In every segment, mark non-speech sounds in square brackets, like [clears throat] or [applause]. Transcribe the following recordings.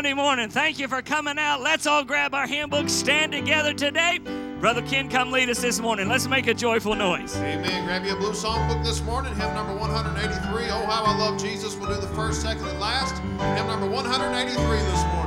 Sunday morning. Thank you for coming out. Let's all grab our hymn books, stand together today. Brother Ken, come lead us this morning. Let's make a joyful noise. Amen. Grab you a blue songbook this morning. Hymn number 183. Oh, how I love Jesus. We'll do the first, second, and last. Hymn number 183 this morning.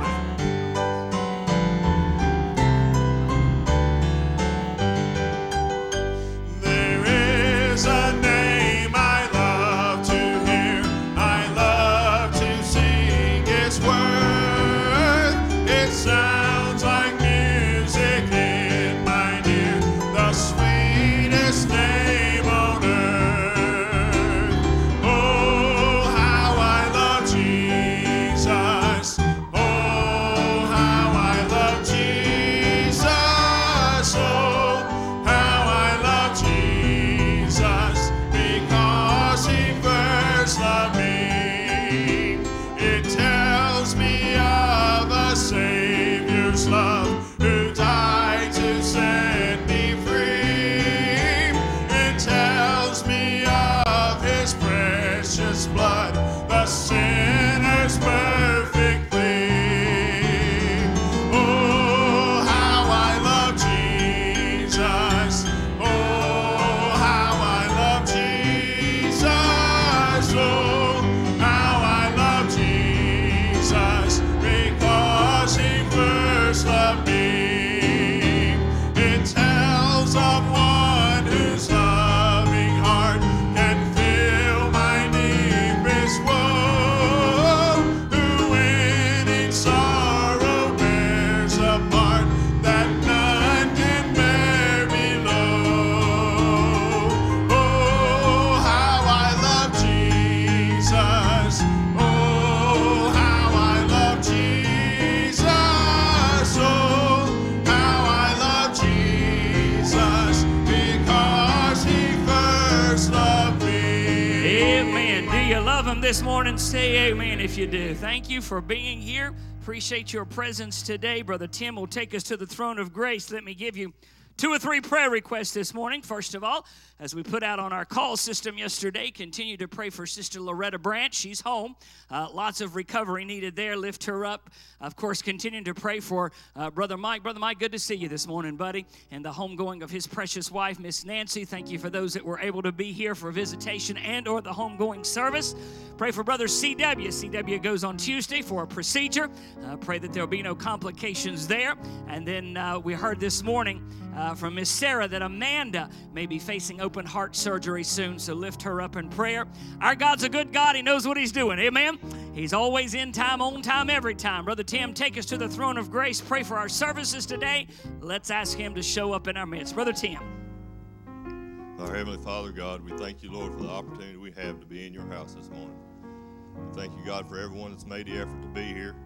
This morning? Say amen if you do. Thank you for being here. Appreciate your presence today. Brother Tim will take us to the throne of grace. Let me give you two or three prayer requests this morning. First of all, as we put out on our call system yesterday, continue to pray for Sister Loretta Branch. She's home. Uh, lots of recovery needed there. Lift her up. Of course, continuing to pray for uh, Brother Mike. Brother Mike, good to see you this morning, buddy. And the homegoing of his precious wife, Miss Nancy. Thank you for those that were able to be here for visitation and or the homegoing service. Pray for Brother CW. CW goes on Tuesday for a procedure. Uh, pray that there'll be no complications there. And then uh, we heard this morning uh, Uh, from Miss Sarah that Amanda may be facing open heart surgery soon, so lift her up in prayer. Our God's a good God. He knows what He's doing. Amen. He's always in time, on time, every time. Brother Tim, take us to the throne of grace. Pray for our services today. Let's ask Him to show up in our midst. Brother Tim. Our Heavenly Father, God, we thank you, Lord, for the opportunity we have to be in your house this morning. Thank you, God, for everyone that's made the effort to be here.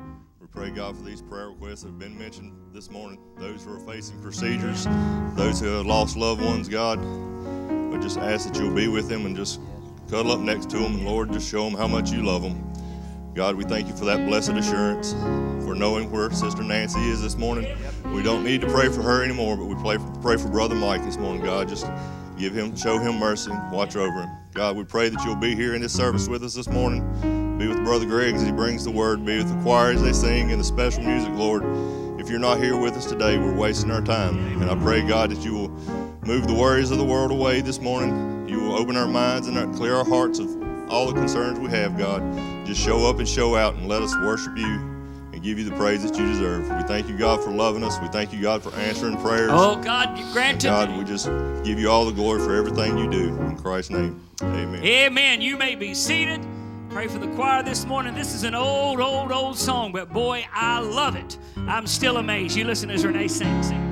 Pray, God, for these prayer requests that have been mentioned this morning. Those who are facing procedures, those who have lost loved ones, God. We just ask that you'll be with them and just cuddle up next to them, and Lord, just show them how much you love them. God, we thank you for that blessed assurance, for knowing where Sister Nancy is this morning. We don't need to pray for her anymore, but we pray for, pray for Brother Mike this morning, God. Just give him, show him mercy, watch over him. God, we pray that you'll be here in this service with us this morning. Be with Brother Greg as he brings the word. Be with the choir as they sing and the special music, Lord. If you're not here with us today, we're wasting our time. And I pray, God, that you will move the worries of the world away this morning. You will open our minds and clear our hearts of all the concerns we have, God. Just show up and show out and let us worship you and give you the praise that you deserve. We thank you, God, for loving us. We thank you, God, for answering prayers. Oh, God, you And God, we just give you all the glory for everything you do. In Christ's name, amen. Amen. You may be seated. Pray for the choir this morning. This is an old, old, old song, but boy, I love it. I'm still amazed. You listen as Renee sings.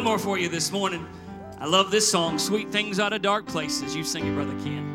one more for you this morning. I love this song, Sweet Things Out of Dark Places. You sing it, Brother Ken.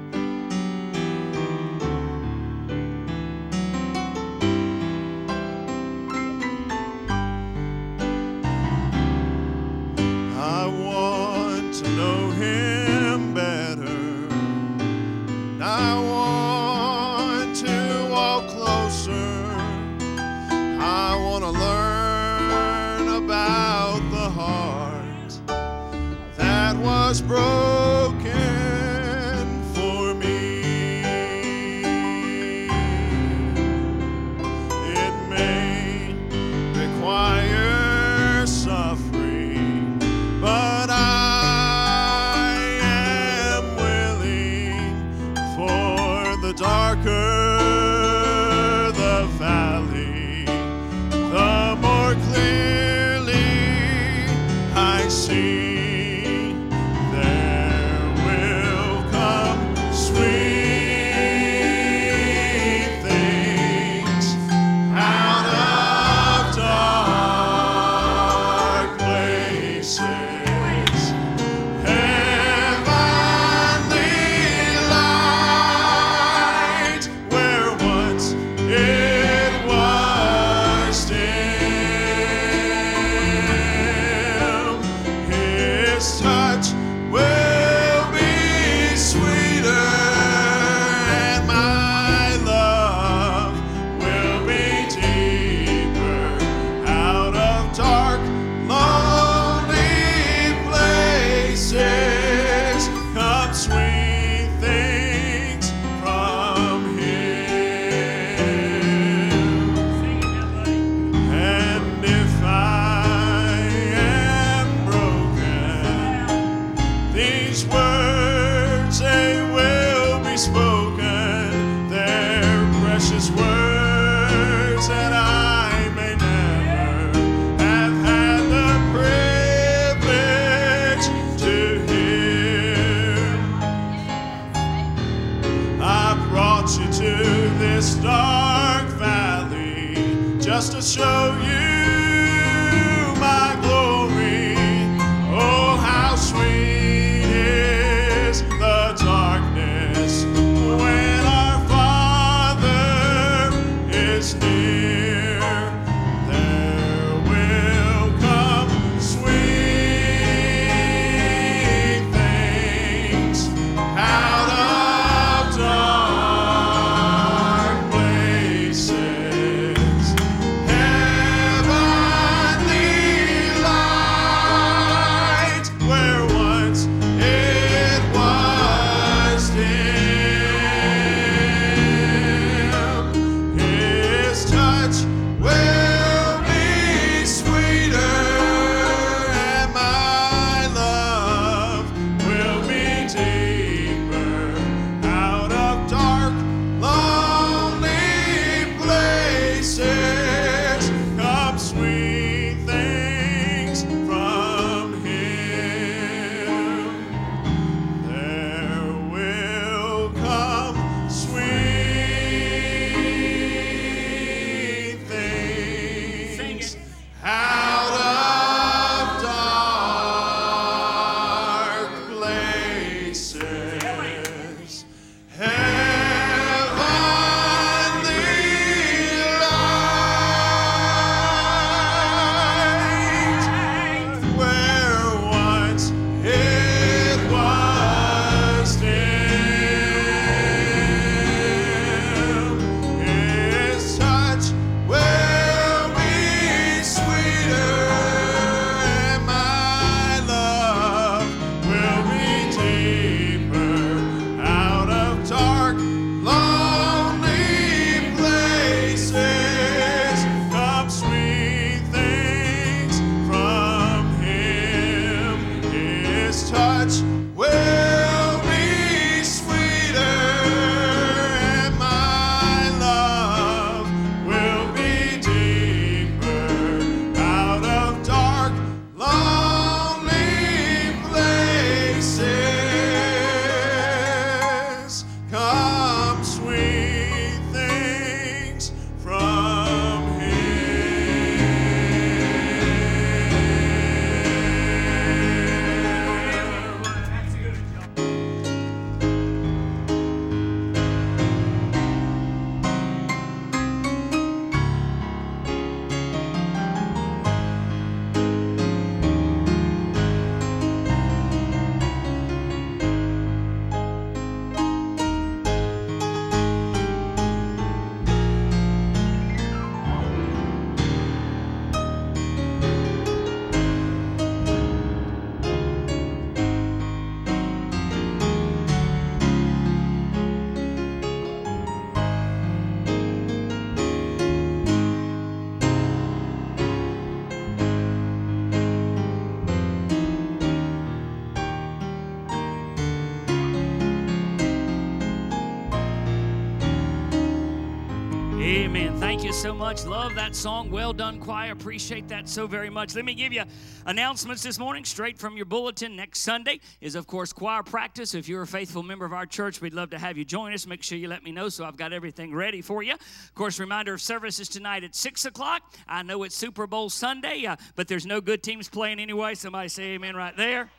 Thank you so much. Love that song. Well done, choir. Appreciate that so very much. Let me give you announcements this morning straight from your bulletin. Next Sunday is, of course, choir practice. If you're a faithful member of our church, we'd love to have you join us. Make sure you let me know so I've got everything ready for you. Of course, reminder of services tonight at 6 o'clock. I know it's Super Bowl Sunday, uh, but there's no good teams playing anyway. Somebody say amen right there.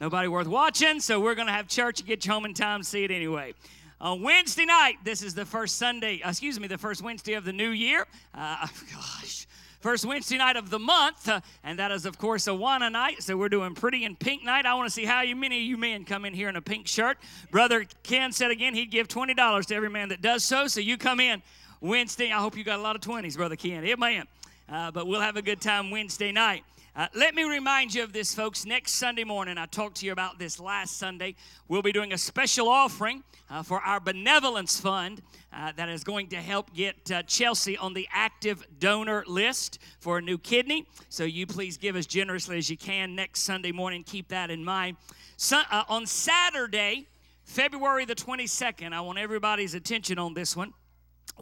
Nobody worth watching, so we're going to have church and get you home in time see it anyway. On Wednesday night, this is the first Sunday, uh, excuse me, the first Wednesday of the new year. Uh, [laughs] gosh, first Wednesday night of the month, uh, and that is, of course, Awana night. So we're doing pretty in pink night. I want to see how many of you men come in here in a pink shirt. Brother Ken said again he'd give $20 to every man that does so. So you come in Wednesday. I hope you got a lot of 20s, Brother Ken. Amen. Uh, but we'll have a good time Wednesday night. Uh, let me remind you of this, folks. Next Sunday morning, I talked to you about this last Sunday. We'll be doing a special offering uh, for our benevolence fund uh, that is going to help get uh, Chelsea on the active donor list for a new kidney. So you please give as generously as you can next Sunday morning. Keep that in mind. So, uh, on Saturday, February the 22nd, I want everybody's attention on this one.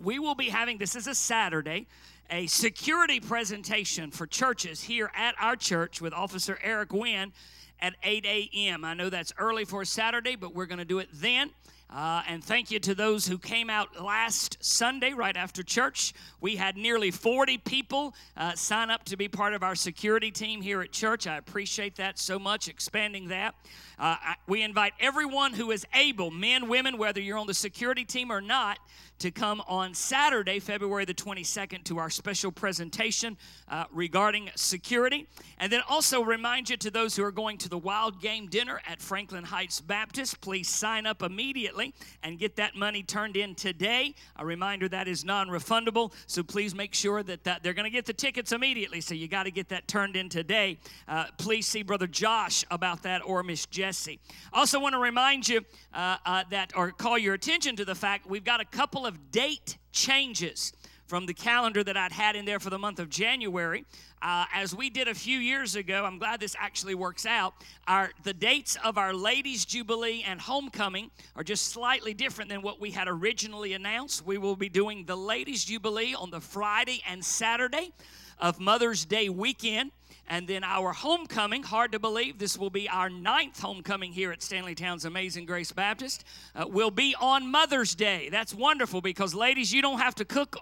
We will be having, this is a Saturday, a security presentation for churches here at our church with Officer Eric Wynn at 8 a.m. I know that's early for Saturday, but we're going to do it then. Uh, and thank you to those who came out last Sunday right after church. We had nearly 40 people uh, sign up to be part of our security team here at church. I appreciate that so much, expanding that. Uh, I, we invite everyone who is able, men, women, whether you're on the security team or not, to come on Saturday, February the 22nd, to our special presentation uh, regarding security. And then also remind you to those who are going to the wild game dinner at Franklin Heights Baptist, please sign up immediately and get that money turned in today. A reminder that is non refundable, so please make sure that, that they're going to get the tickets immediately, so you got to get that turned in today. Uh, please see Brother Josh about that or Miss Jesse. Also, want to remind you uh, uh, that, or call your attention to the fact we've got a couple of date changes from the calendar that I'd had in there for the month of January. Uh, as we did a few years ago, I'm glad this actually works out. Our the dates of our Ladies Jubilee and Homecoming are just slightly different than what we had originally announced. We will be doing the Ladies Jubilee on the Friday and Saturday of Mother's Day weekend. And then our homecoming, hard to believe, this will be our ninth homecoming here at Stanleytown's Amazing Grace Baptist, uh, will be on Mother's Day. That's wonderful because, ladies, you don't have to cook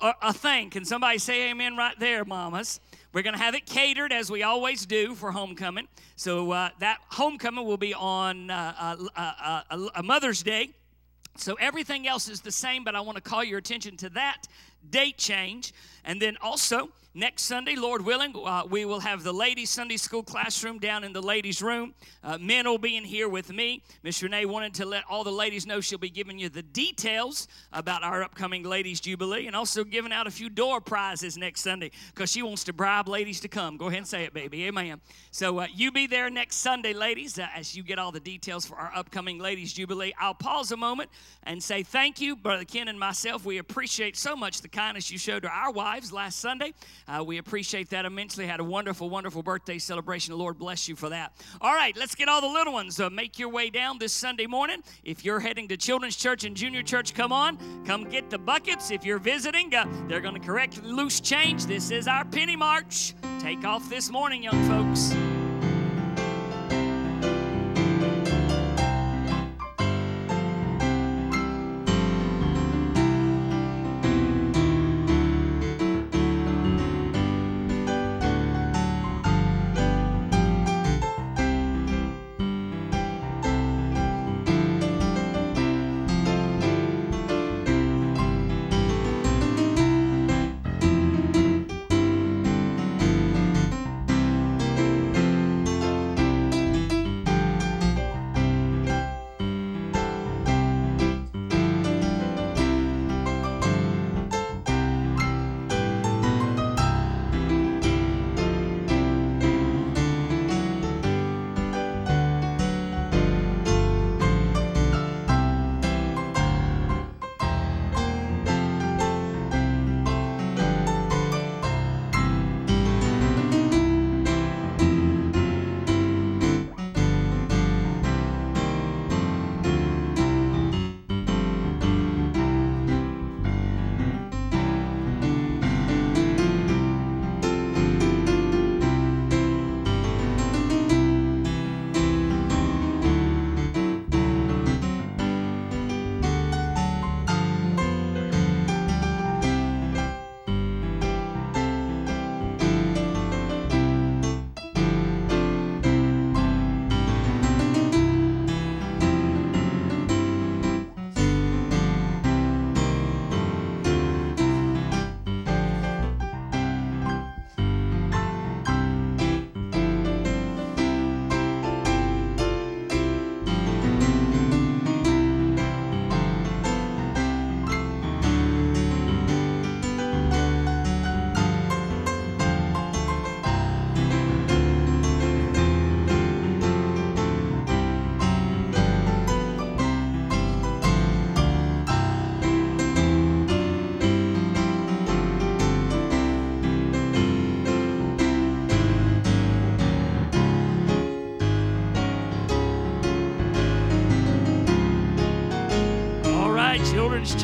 a, a thing. Can somebody say amen right there, mamas? We're going to have it catered as we always do for homecoming. So uh, that homecoming will be on uh, uh, uh Mother's Day. So everything else is the same, but I want to call your attention to that date change. And then also, Next Sunday, Lord willing, uh, we will have the ladies' Sunday school classroom down in the ladies' room. Uh, men will be in here with me. Miss Renee wanted to let all the ladies know she'll be giving you the details about our upcoming Ladies' Jubilee and also giving out a few door prizes next Sunday because she wants to bribe ladies to come. Go ahead and say it, baby. Amen. So uh, you be there next Sunday, ladies, uh, as you get all the details for our upcoming Ladies' Jubilee. I'll pause a moment and say thank you, Brother Ken and myself. We appreciate so much the kindness you showed to our wives last Sunday. Uh, we appreciate that immensely. Had a wonderful, wonderful birthday celebration. The Lord bless you for that. All right, let's get all the little ones. Uh, make your way down this Sunday morning. If you're heading to Children's Church and Junior Church, come on. Come get the buckets. If you're visiting, uh, they're going to correct loose change. This is our penny march. Take off this morning, young folks.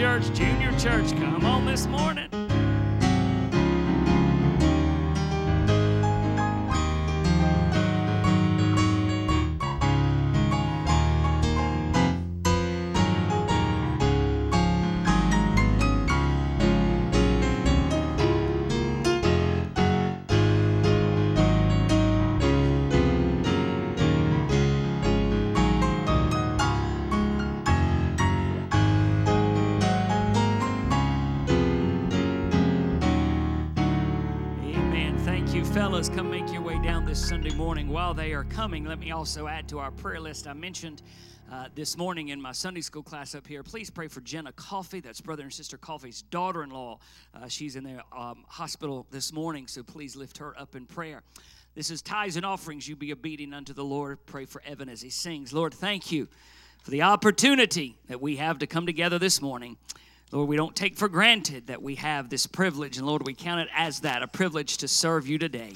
Church, Junior Church. Come on this morning. This Sunday morning. While they are coming, let me also add to our prayer list. I mentioned uh, this morning in my Sunday school class up here. Please pray for Jenna Coffey. That's brother and sister Coffey's daughter-in-law. Uh, she's in the um, hospital this morning, so please lift her up in prayer. This is tithes and offerings. You be obedient unto the Lord. Pray for Evan as he sings. Lord, thank you for the opportunity that we have to come together this morning. Lord, we don't take for granted that we have this privilege, and Lord, we count it as that a privilege to serve you today.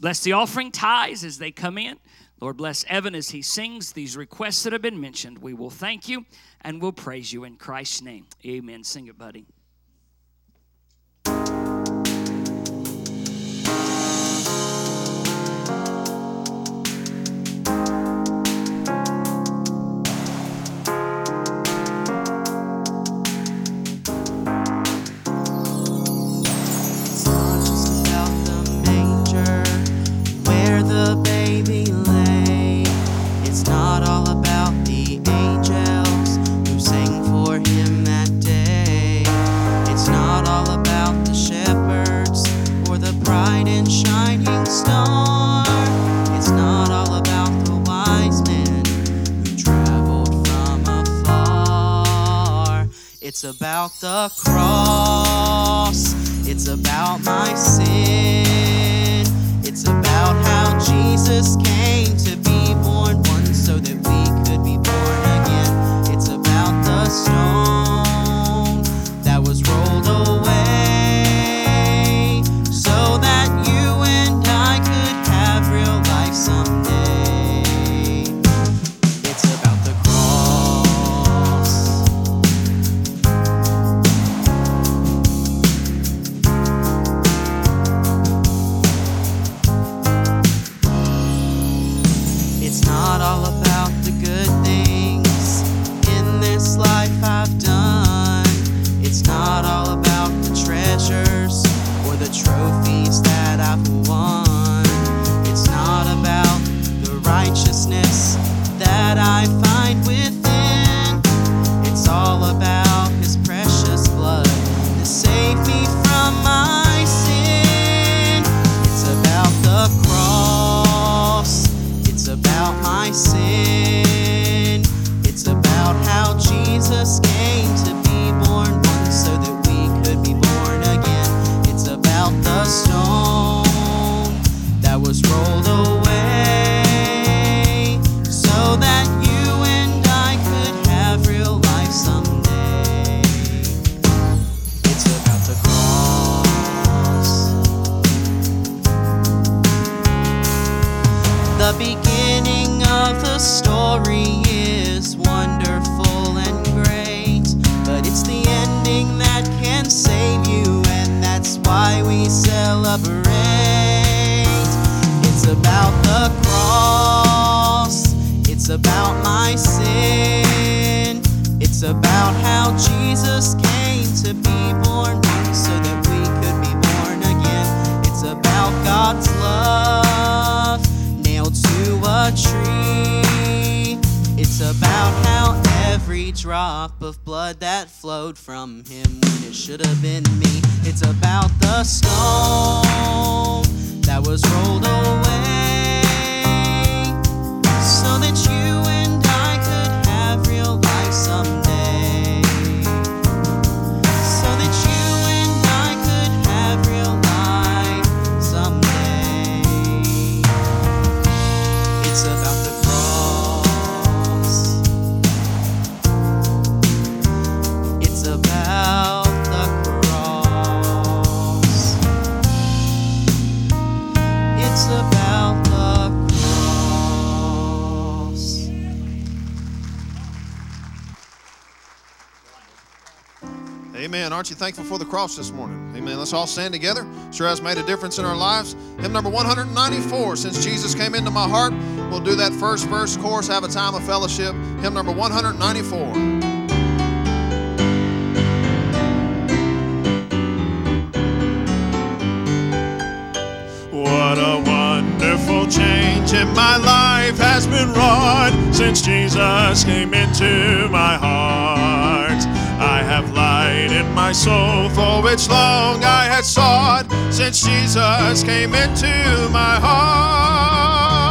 Bless the offering tithes as they come in. Lord, bless Evan as he sings these requests that have been mentioned. We will thank you and we'll praise you in Christ's name. Amen. Sing it, buddy. It's about the cross. It's about my sin. It's about how Jesus came to be born once so that we could be born again. It's about the stone the cross this morning? Amen. Let's all stand together. Sure has made a difference in our lives. Hymn number 194. Since Jesus came into my heart, we'll do that first verse chorus, have a time of fellowship. Hymn number 194. What a wonderful change in my life has been wrought since Jesus came into my heart. Light in my soul for which long I had sought since Jesus came into my heart.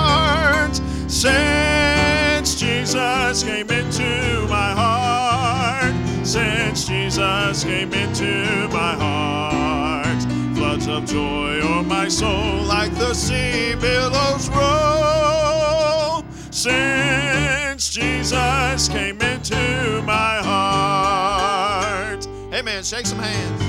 Since Jesus came into my heart. Since Jesus came into my heart. Floods of joy o'er my soul like the sea billows roll. Since Jesus came into my heart. Amen. Shake some hands.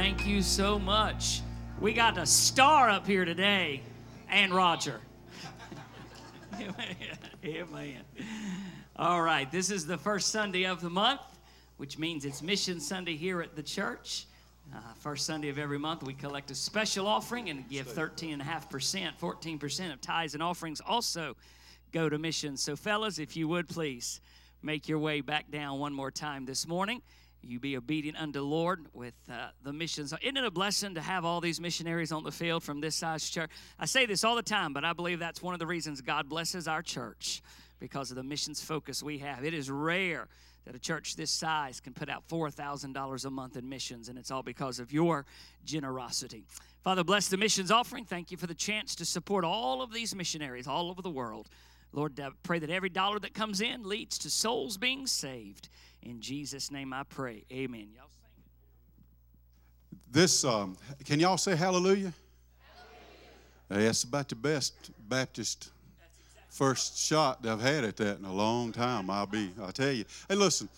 Thank you so much. We got a star up here today, and Roger. [laughs] Amen. All right, this is the first Sunday of the month, which means it's Mission Sunday here at the church. Uh, first Sunday of every month, we collect a special offering and give 13.5%, 14% of tithes and offerings also go to missions. So, fellas, if you would please make your way back down one more time this morning. You be obedient unto the Lord with uh, the missions. Isn't it a blessing to have all these missionaries on the field from this size church? I say this all the time, but I believe that's one of the reasons God blesses our church because of the missions focus we have. It is rare that a church this size can put out $4,000 a month in missions, and it's all because of your generosity. Father, bless the missions offering. Thank you for the chance to support all of these missionaries all over the world. Lord, I pray that every dollar that comes in leads to souls being saved. In Jesus' name I pray. Amen. Y'all sing. This, um, can y'all say hallelujah? Hey, that's about the best Baptist first shot that I've had at that in a long time. I'll be, I'll tell you. Hey, listen,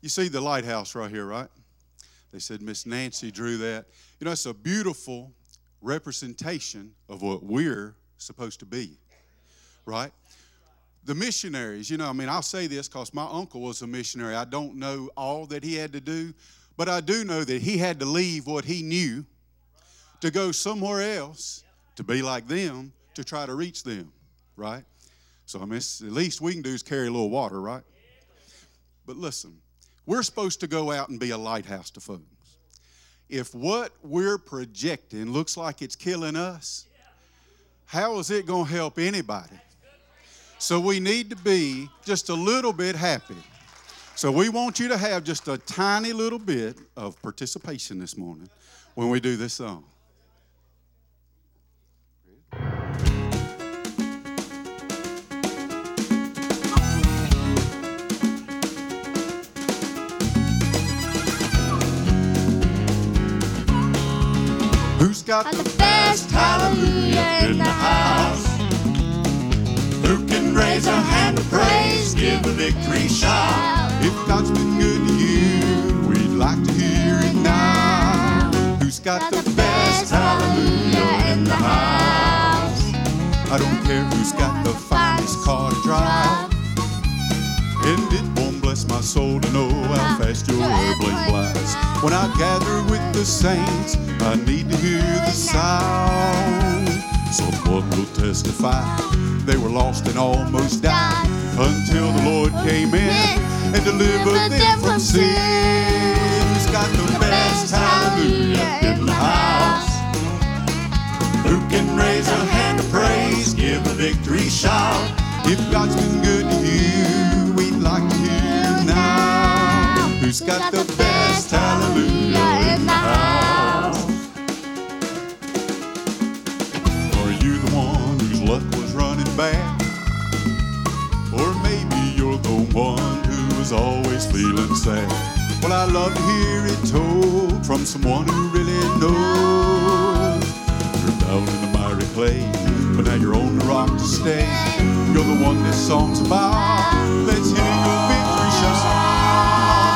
you see the lighthouse right here, right? They said Miss Nancy drew that. You know, it's a beautiful representation of what we're supposed to be, right? The missionaries, you know, I mean, I'll say this because my uncle was a missionary. I don't know all that he had to do, but I do know that he had to leave what he knew to go somewhere else to be like them to try to reach them, right? So, I mean, the least we can do is carry a little water, right? But listen, we're supposed to go out and be a lighthouse to folks. If what we're projecting looks like it's killing us, how is it going to help anybody? So we need to be just a little bit happy. So we want you to have just a tiny little bit of participation this morning when we do this song. Who's got the best hallelujah in the house? Who can raise a hand of praise, give a victory shout? If God's been good to you, we'd like to hear it now. Who's got the best hallelujah in the house? I don't care who's got the finest car to drive. And it won't bless my soul to know how fast your airplane flies. When I gather with the saints, I need to hear the sound. Someone will testify they were lost and almost died until the Lord oh, came in and delivered them from sin. Who's got the best hallelujah in the house? Who can raise a hand of praise, give a victory shout? If God's been good to you, we'd like to hear now. Who's got the best hallelujah the one who is always feeling sad. Well, I love to hear it told from someone who really knows. You're down in the miry clay, but now you're on the rock to stay. You're the one this song's about. Let's hear your victory shout.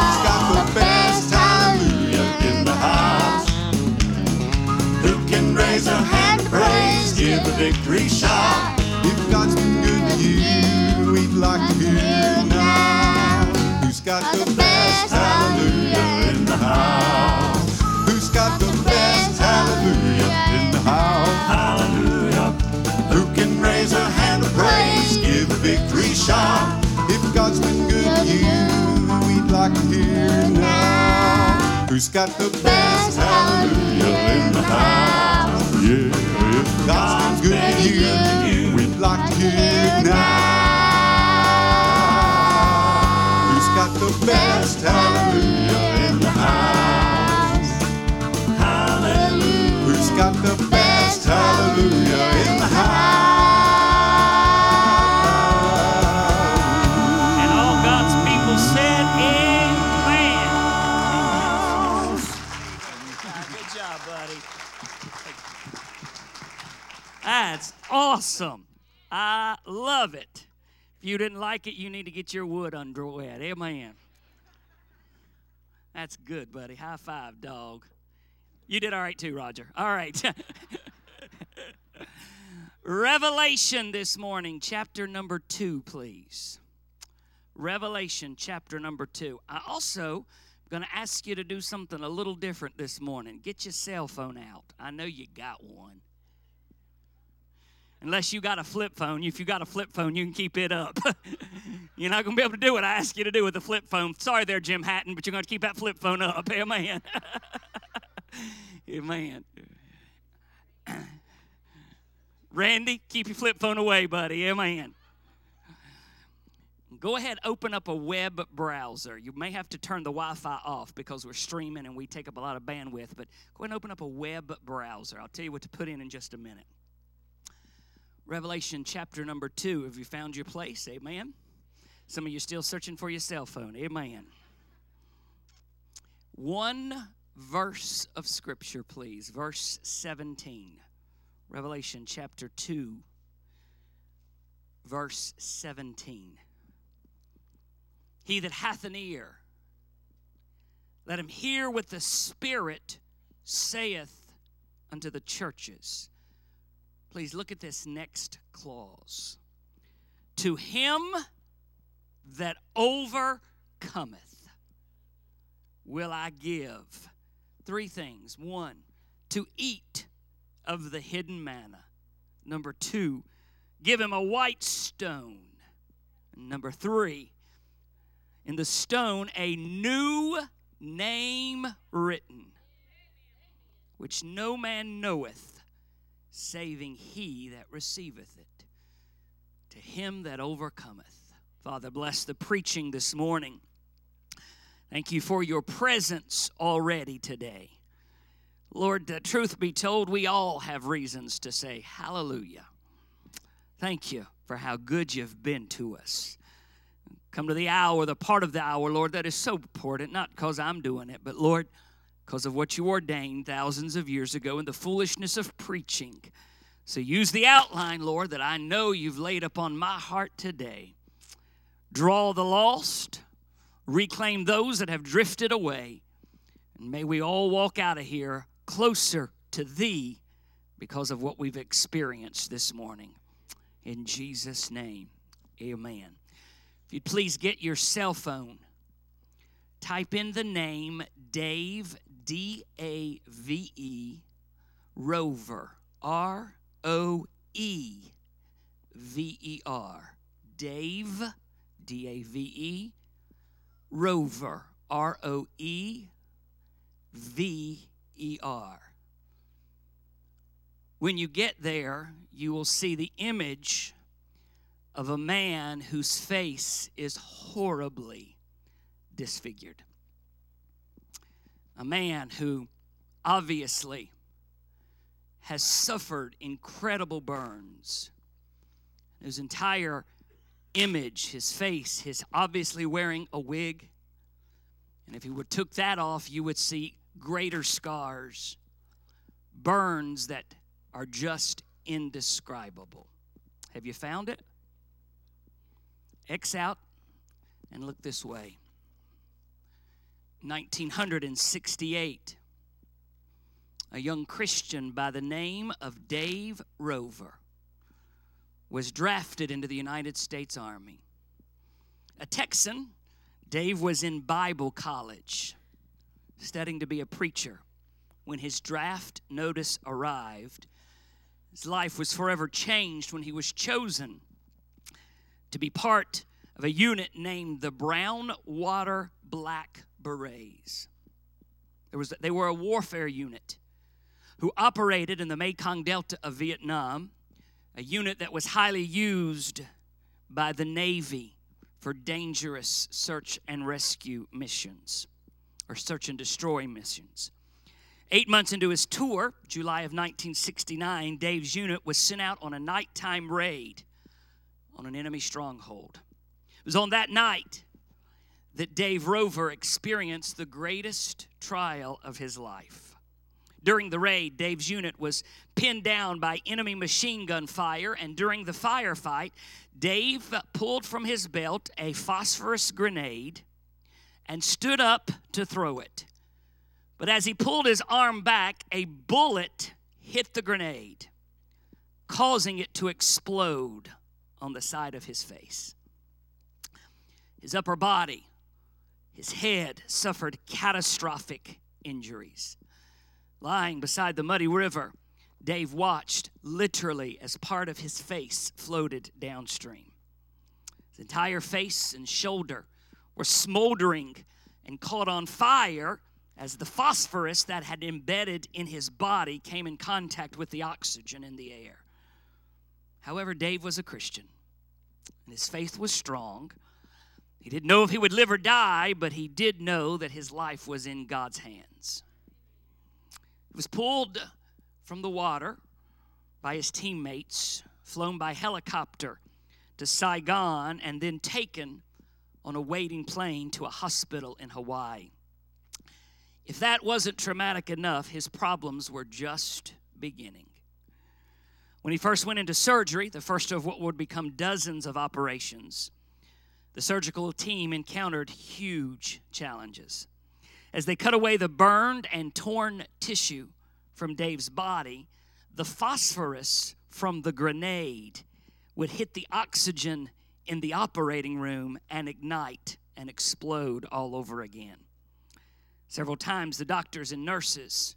Who's got the best hallelujah in the house? Who can raise a hand of praise, give a victory shout? If God's been good to you, we'd like to hear now. Who's got the best hallelujah in the house? Who's got the best hallelujah in the house? Hallelujah. Who can raise a hand of praise, give a victory shout? If God's been good to you, we'd like to hear now. Who's got the best hallelujah in the house? Yeah, if God's been good to you, we'd like to hear now. The best hallelujah in the house? Hallelujah. Who's got the best hallelujah in the house? And all God's people said, Amen. Good job, buddy. That's awesome. I love it. If you didn't like it, you need to get your wood under wet. Amen. That's good, buddy. High five, dog. You did all right too, Roger. All right. [laughs] Revelation this morning, chapter number two, please. Revelation chapter number two. I also going to ask you to do something a little different this morning. Get your cell phone out. I know you got one. Unless you got a flip phone. If you got a flip phone, you can keep it up. [laughs] you're not going to be able to do what I ask you to do with a flip phone. Sorry there, Jim Hatton, but you're going to keep that flip phone up. [laughs] Amen. Amen. [clears throat] Randy, keep your flip phone away, buddy. Amen. Go ahead, open up a web browser. You may have to turn the Wi Fi off because we're streaming and we take up a lot of bandwidth, but go ahead and open up a web browser. I'll tell you what to put in in just a minute. Revelation chapter number two. Have you found your place? Amen. Some of you still searching for your cell phone. Amen. One verse of scripture, please. Verse 17. Revelation chapter 2, verse 17. He that hath an ear, let him hear what the Spirit saith unto the churches. Please look at this next clause. To him that overcometh will I give three things. One, to eat of the hidden manna. Number two, give him a white stone. Number three, in the stone, a new name written, which no man knoweth, saving he that receiveth it. To him that overcometh. Father, bless the preaching this morning. Thank you for your presence already today. Lord, the truth be told, we all have reasons to say hallelujah. Thank you for how good you've been to us. Come to the hour, the part of the hour, Lord, that is so important, not because I'm doing it, but Lord, because of what you ordained thousands of years ago in the foolishness of preaching. So use the outline, Lord, that I know you've laid upon my heart today. Draw the lost, reclaim those that have drifted away, and may we all walk out of here closer to Thee because of what we've experienced this morning. In Jesus' name, amen. If you'd please get your cell phone, type in the name Dave, D A V E, Roever, R O E V E R. Dave, D A V E, Roever, R O E V E R. When you get there, you will see the image of a man whose face is horribly disfigured. A man who obviously has suffered incredible burns. His entire image, his face, his obviously wearing a wig. And if he would took that off, you would see greater scars, burns that are just indescribable. Have you found it? X out and look this way. 1968, a young Christian by the name of Dave Roever was drafted into the United States Army. A Texan, Dave was in Bible college studying to be a preacher. When his draft notice arrived, his life was forever changed when he was chosen to be part of a unit named the Brown Water Black Berets. There was, they were a warfare unit who operated in the Mekong Delta of Vietnam, a unit that was highly used by the Navy for dangerous search and rescue missions or search and destroy missions. Eight months into his tour, July of 1969, Dave's unit was sent out on a nighttime raid on an enemy stronghold. It was on that night that Dave Roever experienced the greatest trial of his life. During the raid, Dave's unit was pinned down by enemy machine gun fire, and during the firefight, Dave pulled from his belt a phosphorus grenade and stood up to throw it. But as he pulled his arm back, a bullet hit the grenade, causing it to explode on the side of his face. His upper body, his head suffered catastrophic injuries. Lying beside the muddy river, Dave watched literally as part of his face floated downstream. His entire face and shoulder were smoldering and caught on fire as the phosphorus that had embedded in his body came in contact with the oxygen in the air. However, Dave was a Christian, and his faith was strong. He didn't know if he would live or die, but he did know that his life was in God's hands. He was pulled from the water by his teammates, flown by helicopter to Saigon, and then taken on a waiting plane to a hospital in Hawaii. If that wasn't traumatic enough, his problems were just beginning. When he first went into surgery, the first of what would become dozens of operations, the surgical team encountered huge challenges. As they cut away the burned and torn tissue from Dave's body, the phosphorus from the grenade would hit the oxygen in the operating room and ignite and explode all over again. Several times, the doctors and nurses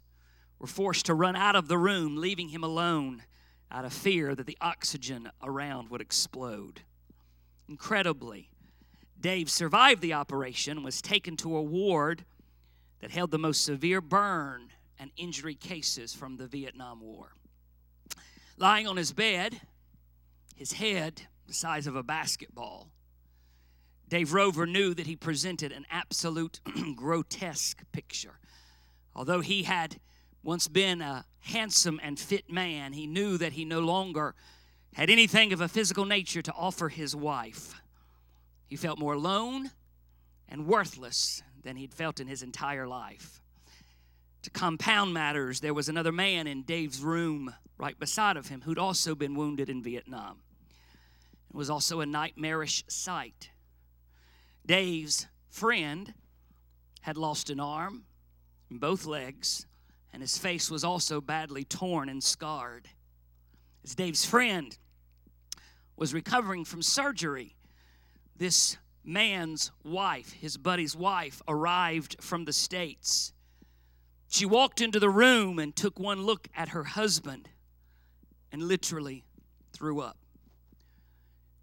were forced to run out of the room, leaving him alone out of fear that the oxygen around would explode. Incredibly, Dave survived the operation was taken to a ward that held the most severe burn and injury cases from the Vietnam War. Lying on his bed, his head the size of a basketball, Dave Roever knew that he presented an absolute [clears throat] grotesque picture. Although he had once been a handsome and fit man, he knew that he no longer had anything of a physical nature to offer his wife. He felt more alone and worthless than he'd felt in his entire life. To compound matters, there was another man in Dave's room right beside of him who'd also been wounded in Vietnam. It was also a nightmarish sight. Dave's friend had lost an arm and both legs, and his face was also badly torn and scarred. As Dave's friend was recovering from surgery, this man's wife, his buddy's wife, arrived from the States. She walked into the room and took one look at her husband and literally threw up.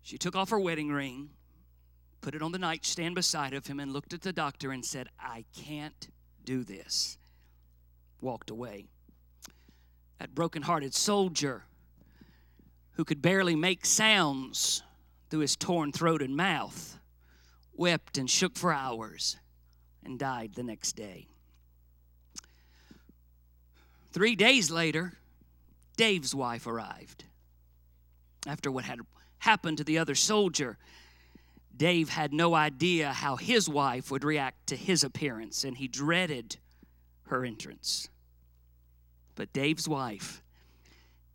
She took off her wedding ring, put it on the nightstand beside of him, and looked at the doctor and said, I can't do this. Walked away. That broken-hearted soldier who could barely make sounds through his torn throat and mouth wept and shook for hours and died the next day. Three days later, Dave's wife arrived. After what had happened to the other soldier, Dave had no idea how his wife would react to his appearance, and he dreaded her entrance. But Dave's wife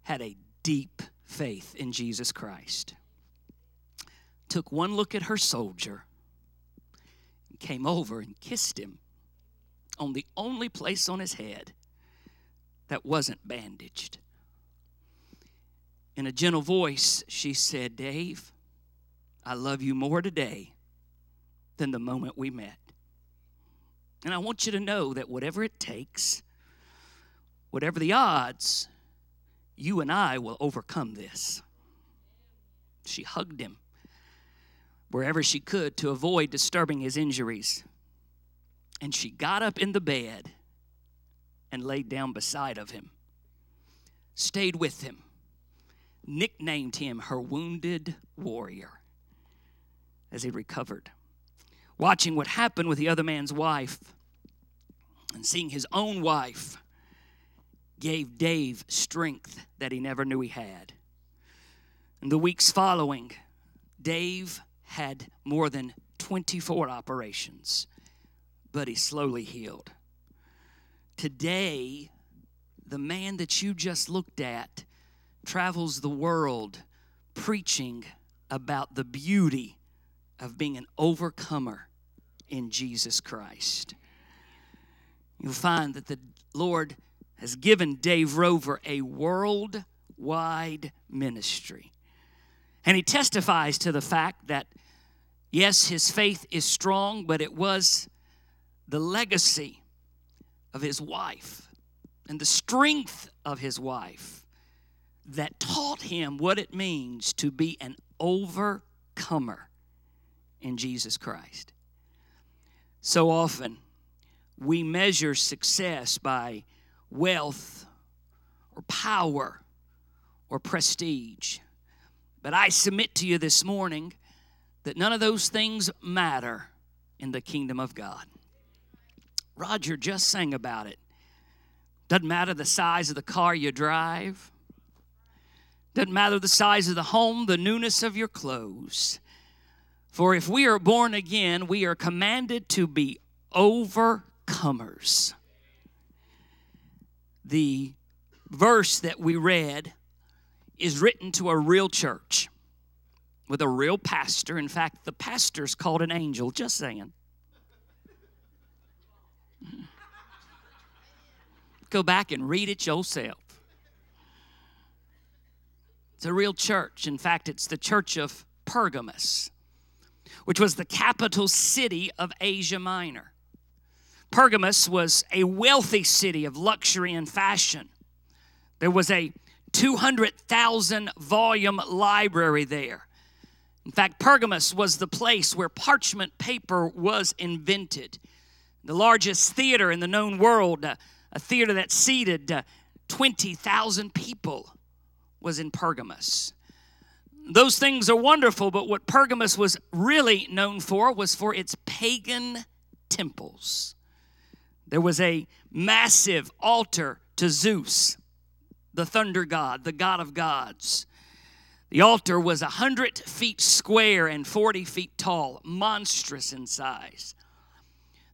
had a deep faith in Jesus Christ. Took one look at her soldier, and came over and kissed him on the only place on his head that wasn't bandaged. In a gentle voice, she said, Dave, I love you more today than the moment we met. And I want you to know that whatever it takes, whatever the odds, you and I will overcome this. She hugged him wherever she could to avoid disturbing his injuries. And she got up in the bed and laid down beside of him, stayed with him, nicknamed him her wounded warrior as he recovered. Watching what happened with the other man's wife and seeing his own wife gave Dave strength that he never knew he had. In the weeks following, Dave had more than 24 operations, but he slowly healed. Today, the man that you just looked at travels the world preaching about the beauty of being an overcomer in Jesus Christ. you'll find that the Lord has given Dave Roever a worldwide ministry. And he testifies to the fact that, yes, his faith is strong, but it was the legacy of his wife and the strength of his wife that taught him what it means to be an overcomer in Jesus Christ. So often, we measure success by wealth or power or prestige. But I submit to you this morning that none of those things matter in the kingdom of God. Roger just sang about it. Doesn't matter the size of the car you drive. Doesn't matter the size of the home, the newness of your clothes. For if we are born again, we are commanded to be overcomers. The verse that we read is written to a real church with a real pastor. In fact, the pastor's called an angel, just saying. [laughs] Go back and read it yourself. It's a real church. In fact, it's the church of Pergamos, which was the capital city of Asia Minor. Pergamos was a wealthy city of luxury and fashion. There was a 200,000 volume library there. In fact, Pergamos was the place where parchment paper was invented. The largest theater in the known world, uh, a theater that seated uh, 20,000 people, was in Pergamos. Those things are wonderful, but what Pergamos was really known for was for its pagan temples. There was a massive altar to Zeus, the thunder god, the god of gods. The altar was a 100 feet square and 40 feet tall, monstrous in size.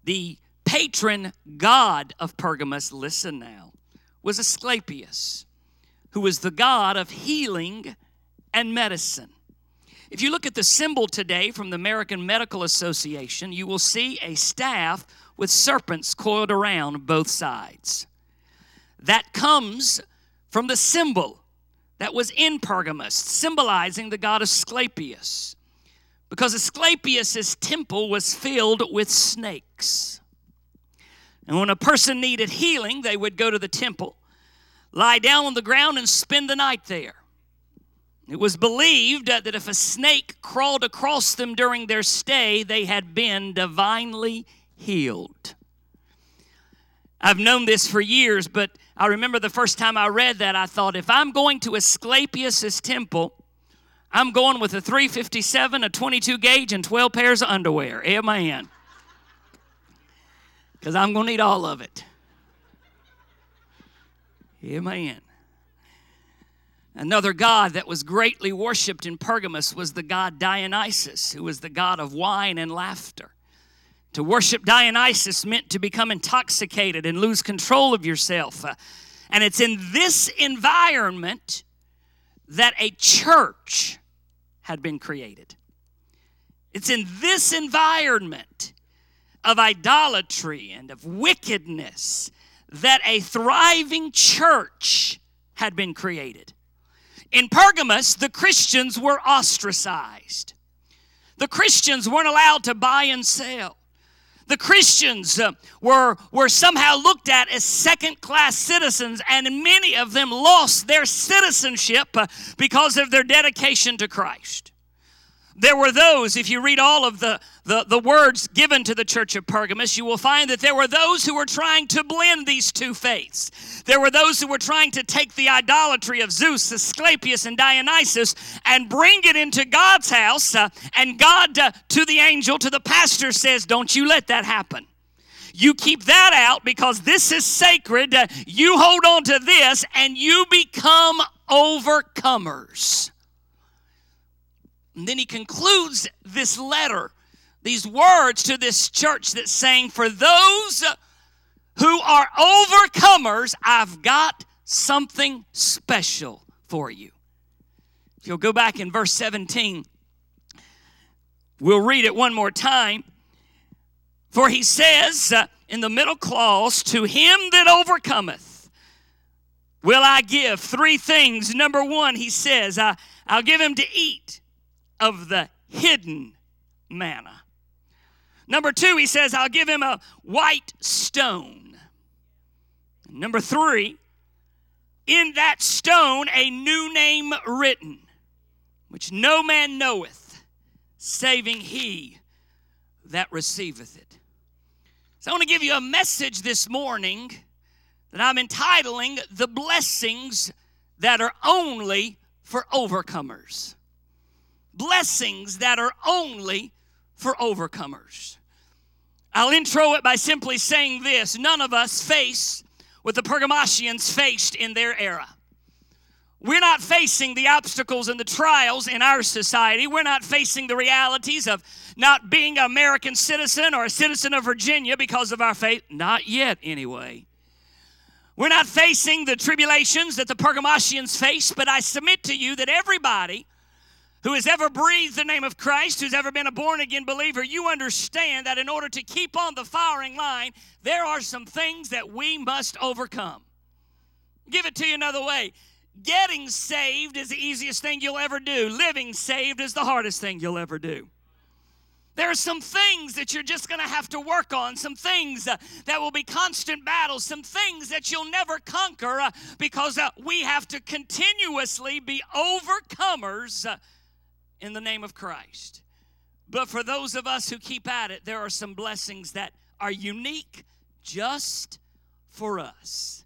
The patron god of Pergamos, listen now, was Asclepius, who was the god of healing and medicine. If you look at the symbol today from the American Medical Association, you will see a staff with serpents coiled around both sides. That comes from the symbol that was in Pergamos, symbolizing the god Asclepius. Because Asclepius' temple was filled with snakes. And when a person needed healing, they would go to the temple, lie down on the ground, and spend the night there. It was believed that if a snake crawled across them during their stay, they had been divinely healed. I've known this for years, but I remember the first time I read that, I thought, if I'm going to Asclepius' temple, I'm going with a 357, a 22 gauge, and 12 pairs of underwear. Amen. Because I'm going to need all of it. Amen. Another god that was greatly worshiped in Pergamos was the god Dionysus, who was the god of wine and laughter. To worship Dionysus meant to become intoxicated and lose control of yourself. Uh, and it's in this environment that a church had been created. It's in this environment of idolatry and of wickedness that a thriving church had been created. In Pergamos, the Christians were ostracized. The Christians weren't allowed to buy and sell. The Christians uh, were, were somehow looked at as second class citizens, and many of them lost their citizenship uh, because of their dedication to Christ. There were those, if you read all of the, the, the, words given to the church of Pergamos, you will find that there were those who were trying to blend these two faiths. There were those who were trying to take the idolatry of Zeus, Asclepius, and Dionysus and bring it into God's house. Uh, and God, uh, to the angel, to the pastor, says, Don't you let that happen. You keep that out because this is sacred. Uh, you hold on to this and you become overcomers. And then he concludes this letter, these words to this church that's saying, For those who are overcomers, I've got something special for you. If you'll go back in verse 17, we'll read it one more time. For he says uh, in the middle clause, to him that overcometh, will I give three things. Number one, he says, I, I'll give him to eat of the hidden manna. Number two, he says, I'll give him a white stone. Number three, in that stone a new name written, which no man knoweth, saving he that receiveth it. So I want to give you a message this morning that I'm entitling The Blessings That Are Only for Overcomers. Blessings that are only for overcomers. I'll intro it by simply saying this none of us face what the Pergamasians faced in their era. We're not facing the obstacles and the trials in our society. We're not facing the realities of not being an American citizen or a citizen of Virginia because of our faith. Not yet, anyway. We're not facing the tribulations that the Pergamasians faced, but I submit to you that everybody who has ever breathed the name of Christ, who's ever been a born again believer, you understand that in order to keep on the firing line, there are some things that we must overcome. Give it to you another way. Getting saved is the easiest thing you'll ever do. Living saved is the hardest thing you'll ever do. There are some things that you're just going to have to work on, some things uh, that will be constant battles, some things that you'll never conquer uh, because uh, we have to continuously be overcomers uh, in the name of Christ. But for those of us who keep at it, there are some blessings that are unique just for us.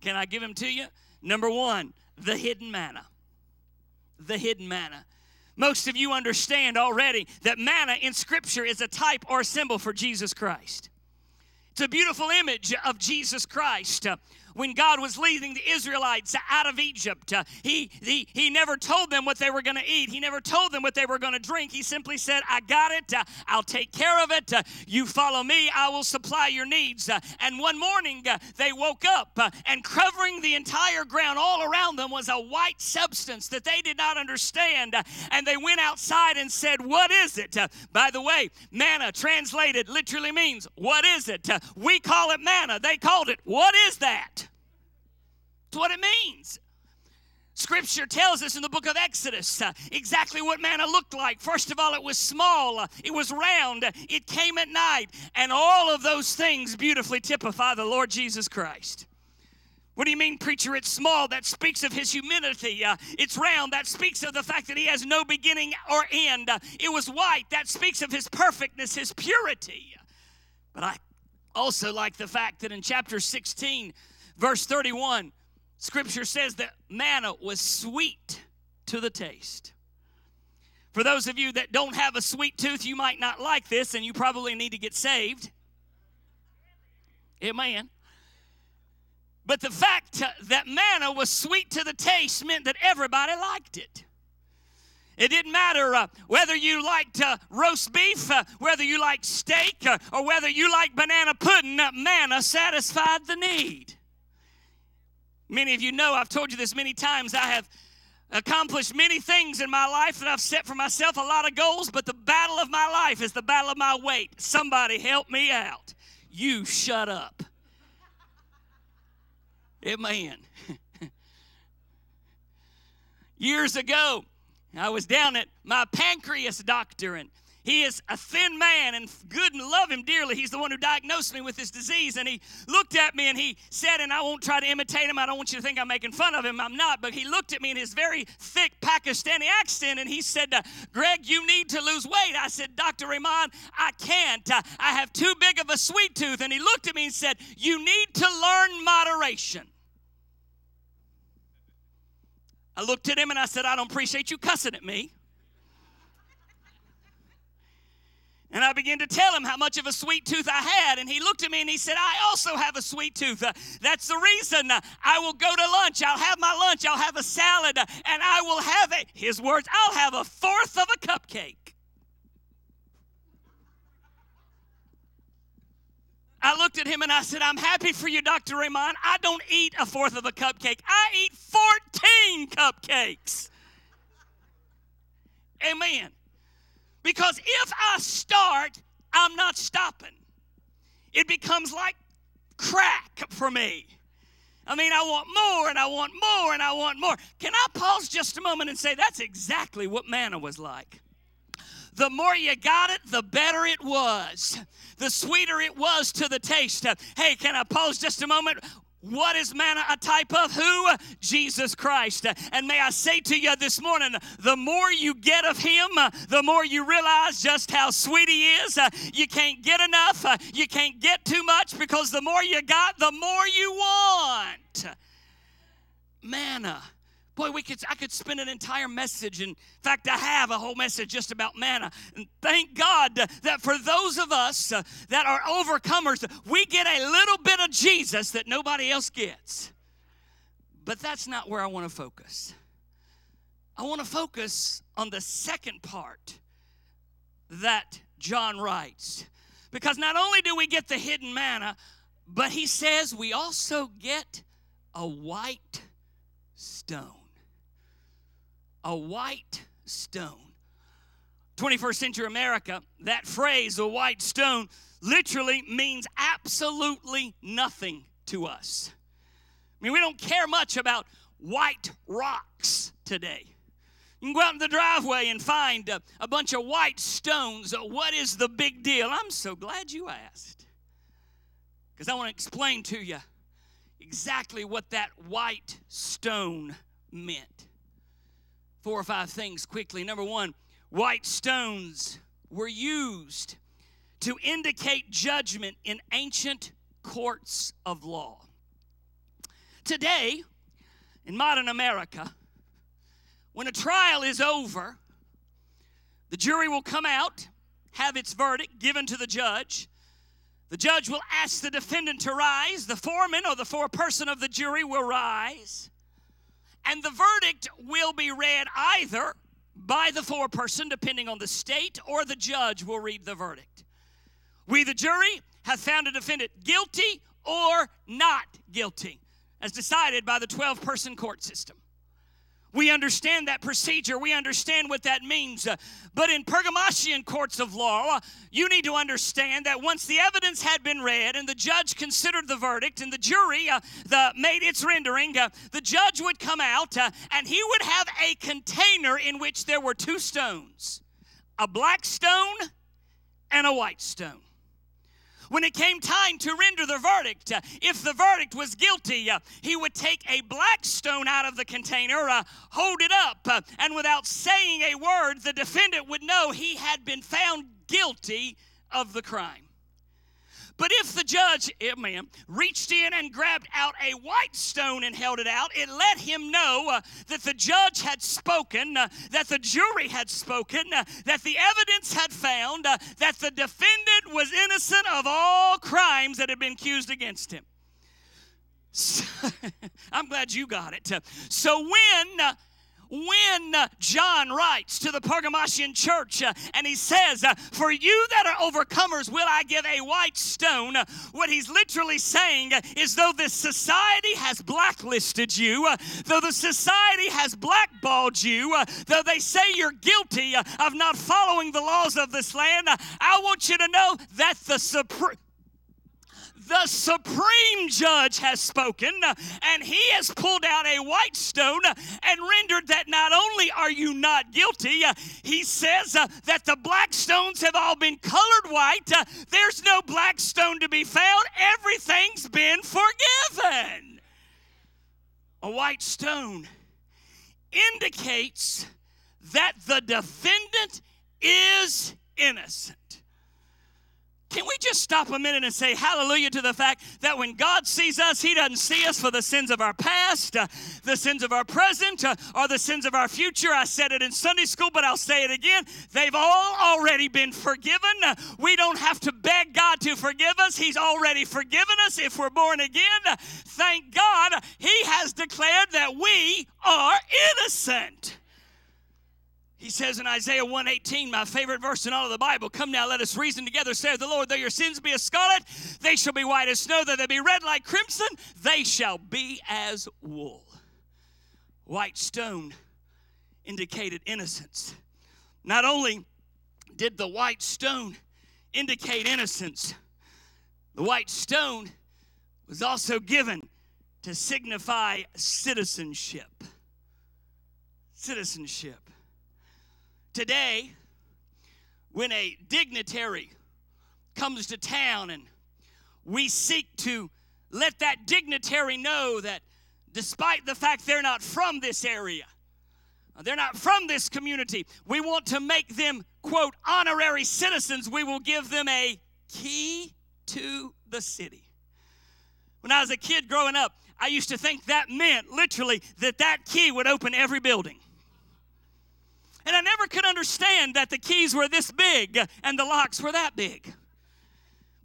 Can I give them to you? Number one, the hidden manna. The hidden manna. Most of you understand already that manna in Scripture is a type or a symbol for Jesus Christ. It's a beautiful image of Jesus Christ. When God was leading the Israelites out of Egypt, uh, he, he, he never told them what they were going to eat. He never told them what they were going to drink. He simply said, I got it. Uh, I'll take care of it. Uh, you follow me. I will supply your needs. And one morning, they woke up, and covering the entire ground all around them was a white substance that they did not understand. and they went outside and said, What is it? by the way, manna translated literally means, What is it? we call it manna. They called it, What is that? That's what it means. Scripture tells us in the book of Exodus uh, exactly what manna looked like. First of all, it was small, uh, it was round, it came at night, and all of those things beautifully typify the Lord Jesus Christ. What do you mean, preacher? It's small. That speaks of his humility. Uh, it's round. That speaks of the fact that he has no beginning or end. Uh, it was white. That speaks of his perfectness, his purity. But I also like the fact that in chapter 16, verse 31, Scripture says that manna was sweet to the taste. For those of you that don't have a sweet tooth, you might not like this and you probably need to get saved. Amen. But the fact that manna was sweet to the taste meant that everybody liked it. It didn't matter uh, whether you liked uh, roast beef, uh, whether you liked steak, uh, or whether you liked banana pudding, manna satisfied the need. Many of you know, I've told you this many times, I have accomplished many things in my life that I've set for myself, a lot of goals, but the battle of my life is the battle of my weight. Somebody help me out. You shut up. Amen. [laughs] Years ago, I was down at my pancreas doctor and he is a thin man and good and love him dearly. He's the one who diagnosed me with this disease. And he looked at me and he said, and I won't try to imitate him. I don't want you to think I'm making fun of him. I'm not. But he looked at me in his very thick Pakistani accent and he said, uh, Greg, you need to lose weight. I said, Dr. Rahman, I can't. Uh, I have too big of a sweet tooth. And he looked at me and said, You need to learn moderation. I looked at him and I said, I don't appreciate you cussing at me. And I began to tell him how much of a sweet tooth I had. And he looked at me and he said, I also have a sweet tooth. That's the reason I will go to lunch. I'll have my lunch. I'll have a salad. And I will have a, his words, I'll have a fourth of a cupcake. I looked at him and I said, I'm happy for you, Dr. Rahman. I don't eat a fourth of a cupcake, I eat 14 cupcakes. Amen. Because if I start, I'm not stopping. it becomes like crack for me. I mean, I want more and I want more and I want more. Can I pause just a moment and say that's exactly what manna was like? The more you got it, the better it was. The sweeter it was to the taste. Hey, can I pause just a moment? What is manna a type of? Who? Jesus Christ. And may I say to you this morning, the more you get of Him, the more you realize just how sweet He is. You can't get enough, you can't get too much because the more you got, the more you want. Manna. Uh, Boy, we could I could spend an entire message. In fact, I have a whole message just about manna. And thank God that for those of us uh, that are overcomers, we get a little bit of Jesus that nobody else gets. But that's not where I want to focus. I want to focus on the second part that John writes. Because not only do we get the hidden manna, but he says we also get a white stone a white stone. 21st century America, that phrase, a white stone, literally means absolutely nothing to us. I mean, we don't care much about white rocks today. You can go out in the driveway and find a, a bunch of white stones. What is the big deal? I'm so glad you asked. Because I want to explain to you exactly what that white stone meant four or five things quickly. Number one, white stones were used to indicate judgment in ancient courts of law. Today, in modern America, when a trial is over, the jury will come out, have its verdict given to the judge. The judge will ask the defendant to rise. The foreman or the foreperson of the jury will rise. And the verdict will be read either by the foreperson, depending on the state, or the judge will read the verdict. We, the jury, have found a defendant guilty or not guilty, as decided by the 12 person court system. We understand that procedure. We understand what that means. But in Pergamasian courts of law, you need to understand that once the evidence had been read and the judge considered the verdict and the jury uh, the, made its rendering, uh, the judge would come out uh, and he would have a container in which there were two stones a black stone and a white stone when it came time to render the verdict, uh, if the verdict was guilty, uh, he would take a black stone out of the container, uh, hold it up, and without saying a word, the defendant would know he had been found guilty of the crime. But if the judge, amen, reached in and grabbed out a white stone and held it out, it let him know uh, that the judge had spoken, uh, that the jury had spoken, uh, that the evidence had found uh, that the defendant was innocent of all crimes that had been accused against him. [laughs] So, I'm glad you got it. So when uh, when John writes to the Pergamasian church uh, and he says, uh, For you that are overcomers, will I give a white stone? What he's literally saying is, though this society has blacklisted you, uh, though the society has blackballed you, though they say you're guilty of not following the laws of this land, I want you to know that the supreme the supreme judge has spoken, and he has pulled out a white stone and rendered that not only are you not guilty, he says uh, that the black stones have all been colored white. Uh, there's no black stone to be found, everything's been forgiven. A white stone indicates that the defendant is innocent. Can we just stop a minute and say hallelujah to the fact that when God sees us, He doesn't see us for the sins of our past, uh, the sins of our present, uh, or the sins of our future? I said it in Sunday school, but I'll say it again. They've all already been forgiven. Uh, we don't have to beg God to forgive us, He's already forgiven us if we're born again. Thank God, He has declared that we are innocent. He says in Isaiah 118, my favorite verse in all of the Bible, Come now, let us reason together, saith the Lord, though your sins be as scarlet, they shall be white as snow, though they be red like crimson, they shall be as wool. White stone indicated innocence. Not only did the white stone indicate innocence, The white stone was also given to signify citizenship. Citizenship. Today, when a dignitary comes to town and we seek to let that dignitary know that despite the fact they're not from this area, they're not from this community, we want to make them, quote, honorary citizens. We will give them a key to the city. When I was a kid growing up, I used to think that meant literally that that key would open every building. And I never could understand that the keys were this big and the locks were that big.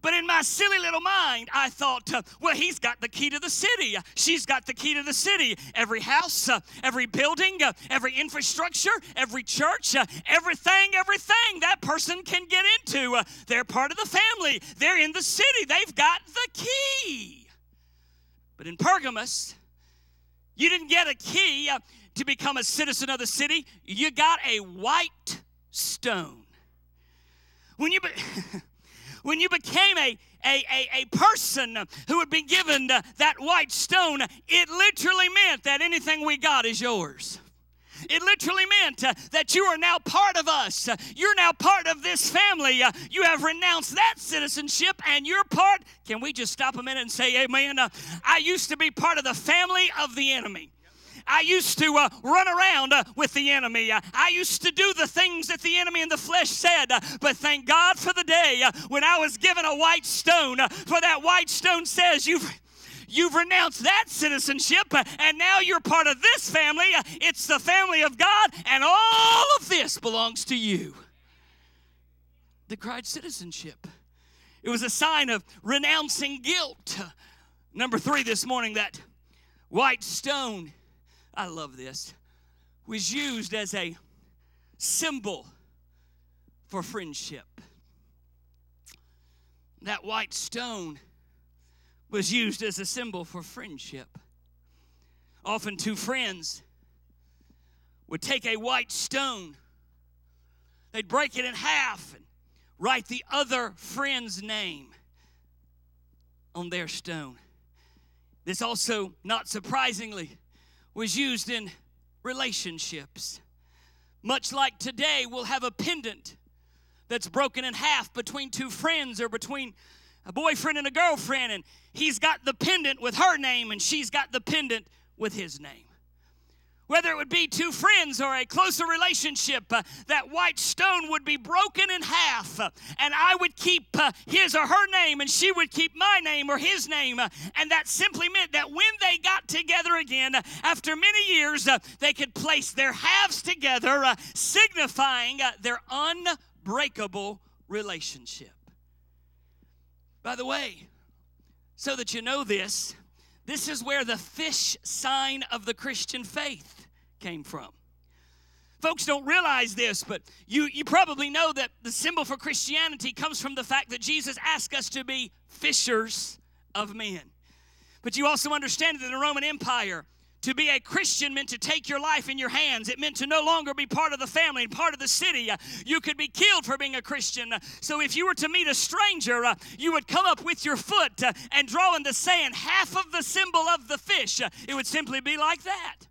But in my silly little mind, I thought, uh, well, he's got the key to the city. She's got the key to the city. Every house, uh, every building, uh, every infrastructure, every church, everything, everything that person can get into. They're part of the family. They're in the city. They've got the key. But in Pergamos, you didn't get a key to become a citizen of the city, you got a white stone. When you. Be- [laughs] when you became a, a, a, a person who had been given that white stone, it literally meant that anything we got is yours. It literally meant uh, that you are now part of us. You're now part of this family. Uh, you have renounced that citizenship and you're part. Can we just stop a minute and say, Amen? Uh, I used to be part of the family of the enemy. I used to uh, run around uh, with the enemy. Uh, I used to do the things that the enemy in the flesh said. Uh, but thank God for the day uh, when I was given a white stone. For that white stone says, You've. You've renounced that citizenship, and now you're part of this family. It's the family of God, and all of this belongs to you. The cried citizenship. It was a sign of renouncing guilt. Number three this morning, that white stone I love this, was used as a symbol for friendship. That white stone was used as a symbol for friendship. Often, two friends would take a white stone, they'd break it in half and write the other friend's name on their stone. This also, not surprisingly, was used in relationships. Much like today, we'll have a pendant that's broken in half between two friends or between a boyfriend and a girlfriend, and he's got the pendant with her name and she's got the pendant with his name whether it would be two friends or a closer relationship, uh, that white stone would be broken in half, uh, and I would keep uh, his or her name, and she would keep my name or his name. uh, and that simply meant that when they got together again, uh, after many years, uh, they could place their halves together, signifying their unbreakable relationship. By the way, so that you know this, this is where the fish sign of the Christian faith came from. Folks don't realize this, but you, you probably know that the symbol for Christianity comes from the fact that Jesus asked us to be fishers of men. But you also understand that in the Roman Empire, to be a Christian meant to take your life in your hands. It meant to no longer be part of the family and part of the city. Uh, You could be killed for being a Christian. Uh, So if you were to meet a stranger, uh, you would come up with your foot and draw in the sand half of the symbol of the fish. It would simply be like that.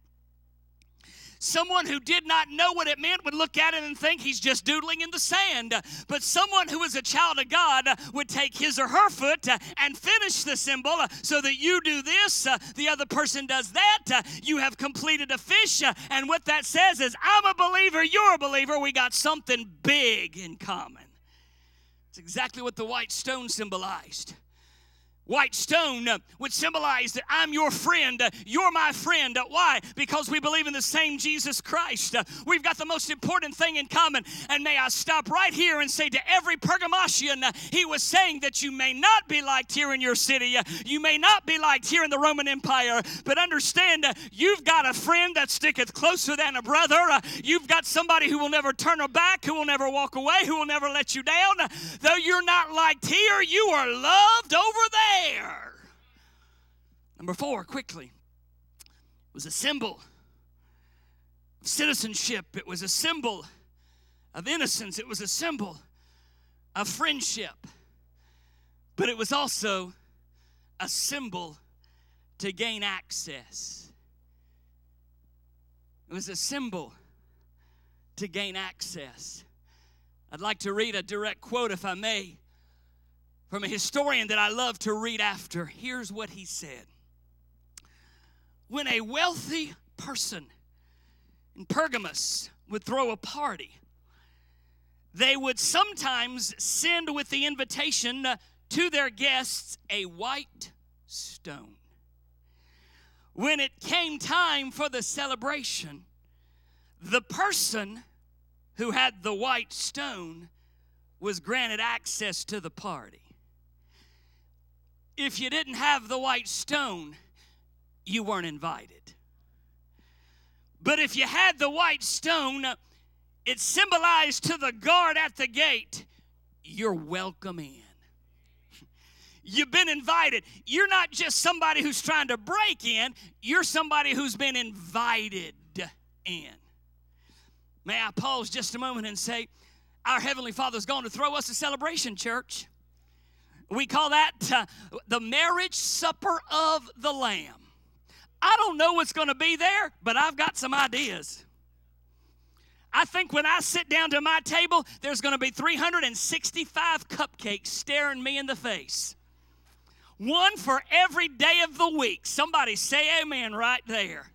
Someone who did not know what it meant would look at it and think he's just doodling in the sand. But someone who is a child of God would take his or her foot and finish the symbol so that you do this, the other person does that. You have completed a fish. And what that says is, I'm a believer, you're a believer. We got something big in common. It's exactly what the white stone symbolized. White stone uh, would symbolize that I'm your friend, uh, you're my friend. Uh, Why? Because we believe in the same Jesus Christ. We've got the most important thing in common. And may I stop right here and say to every Pergamasian, uh, he was saying that you may not be liked here in your city, you may not be liked here in the Roman Empire, but understand you've got a friend that sticketh closer than a brother. You've got somebody who will never turn her back, who will never walk away, who will never let you down. Though you're not liked here, you are loved over there. Number four, quickly, was a symbol of citizenship. It was a symbol of innocence. It was a symbol of friendship. but it was also a symbol to gain access. It was a symbol to gain access. I'd like to read a direct quote, if I may, from a historian that I love to read after. Here's what he said When a wealthy person in Pergamos would throw a party, they would sometimes send with the invitation uh, to their guests a white stone. When it came time for the celebration, the person who had the white stone was granted access to the party. If you didn't have the white stone, you weren't invited. But if you had the white stone, it symbolized to the guard at the gate, you're welcome in. [laughs] You've been invited. You're not just somebody who's trying to break in, you're somebody who's been invited in. May I pause just a moment and say, Our Heavenly Father's going to throw us a celebration, church. We call that uh, [laughs] the marriage supper of the Lamb. I don't know what's going to be there, but I've got some ideas. I think when I sit down to my table, there's going to be 365 cupcakes staring me in the face. One for every day of the week. Somebody say amen right there.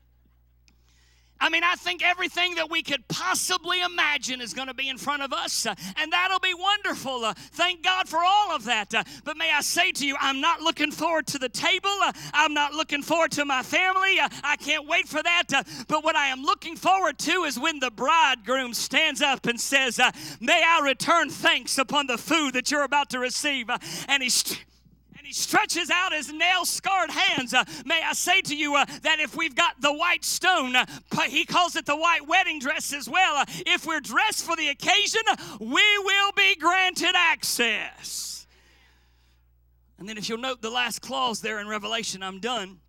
I mean, I think everything that we could possibly imagine is going to be in front of us, uh, and that'll be wonderful. Uh, thank God for all of that. Uh, but may I say to you, I'm not looking forward to the table. I'm not looking forward to my family. I can't wait for that. But what I am looking forward to is when the bridegroom stands up and says, May I return thanks upon the food that you're about to receive. and he's and he stretches out his nail scarred hands. Uh, may I say to you uh, that if we've got the white stone, uh, he calls it the white wedding dress as well. Uh, if we're dressed for the occasion, we will be granted access. And then, if you'll note the last clause there in Revelation, I'm done.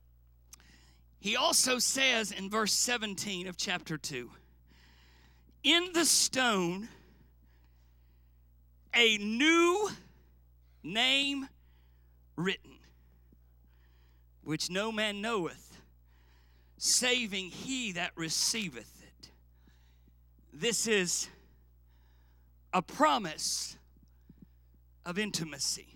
He also says in verse 17 of chapter 2 In the stone, a new name written, which no man knoweth, saving he that receiveth it. This is a promise of intimacy.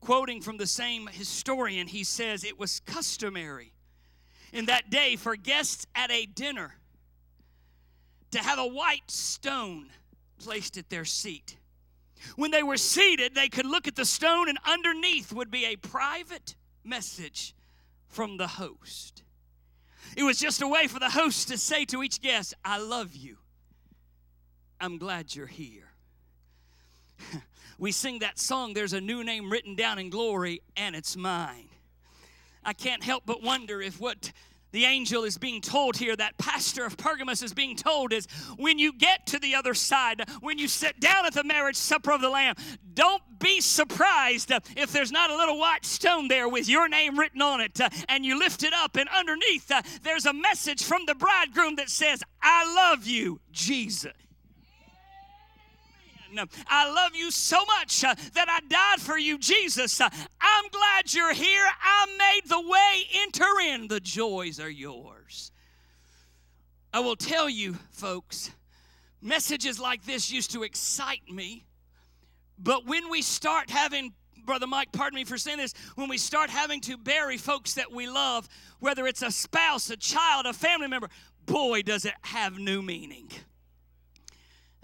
Quoting from the same historian, he says it was customary in that day for guests at a dinner to have a white stone placed at their seat. When they were seated, they could look at the stone, and underneath would be a private message from the host. It was just a way for the host to say to each guest, I love you. I'm glad you're here. [laughs] we sing that song, There's a New Name Written Down in Glory, and it's mine. I can't help but wonder if what the angel is being told here, that pastor of Pergamos is being told, is when you get to the other side, when you sit down at the marriage supper of the Lamb, don't be surprised if there's not a little white stone there with your name written on it, uh, and you lift it up, and underneath uh, there's a message from the bridegroom that says, I love you, Jesus. I love you so much uh, that I died for you, Jesus. Uh, I'm glad you're here. I made the way. Enter in. The joys are yours. I will tell you, folks, messages like this used to excite me. But when we start having Brother Mike, pardon me for saying this, when we start having to bury folks that we love, whether it's a spouse, a child, a family member, boy, does it have new meaning.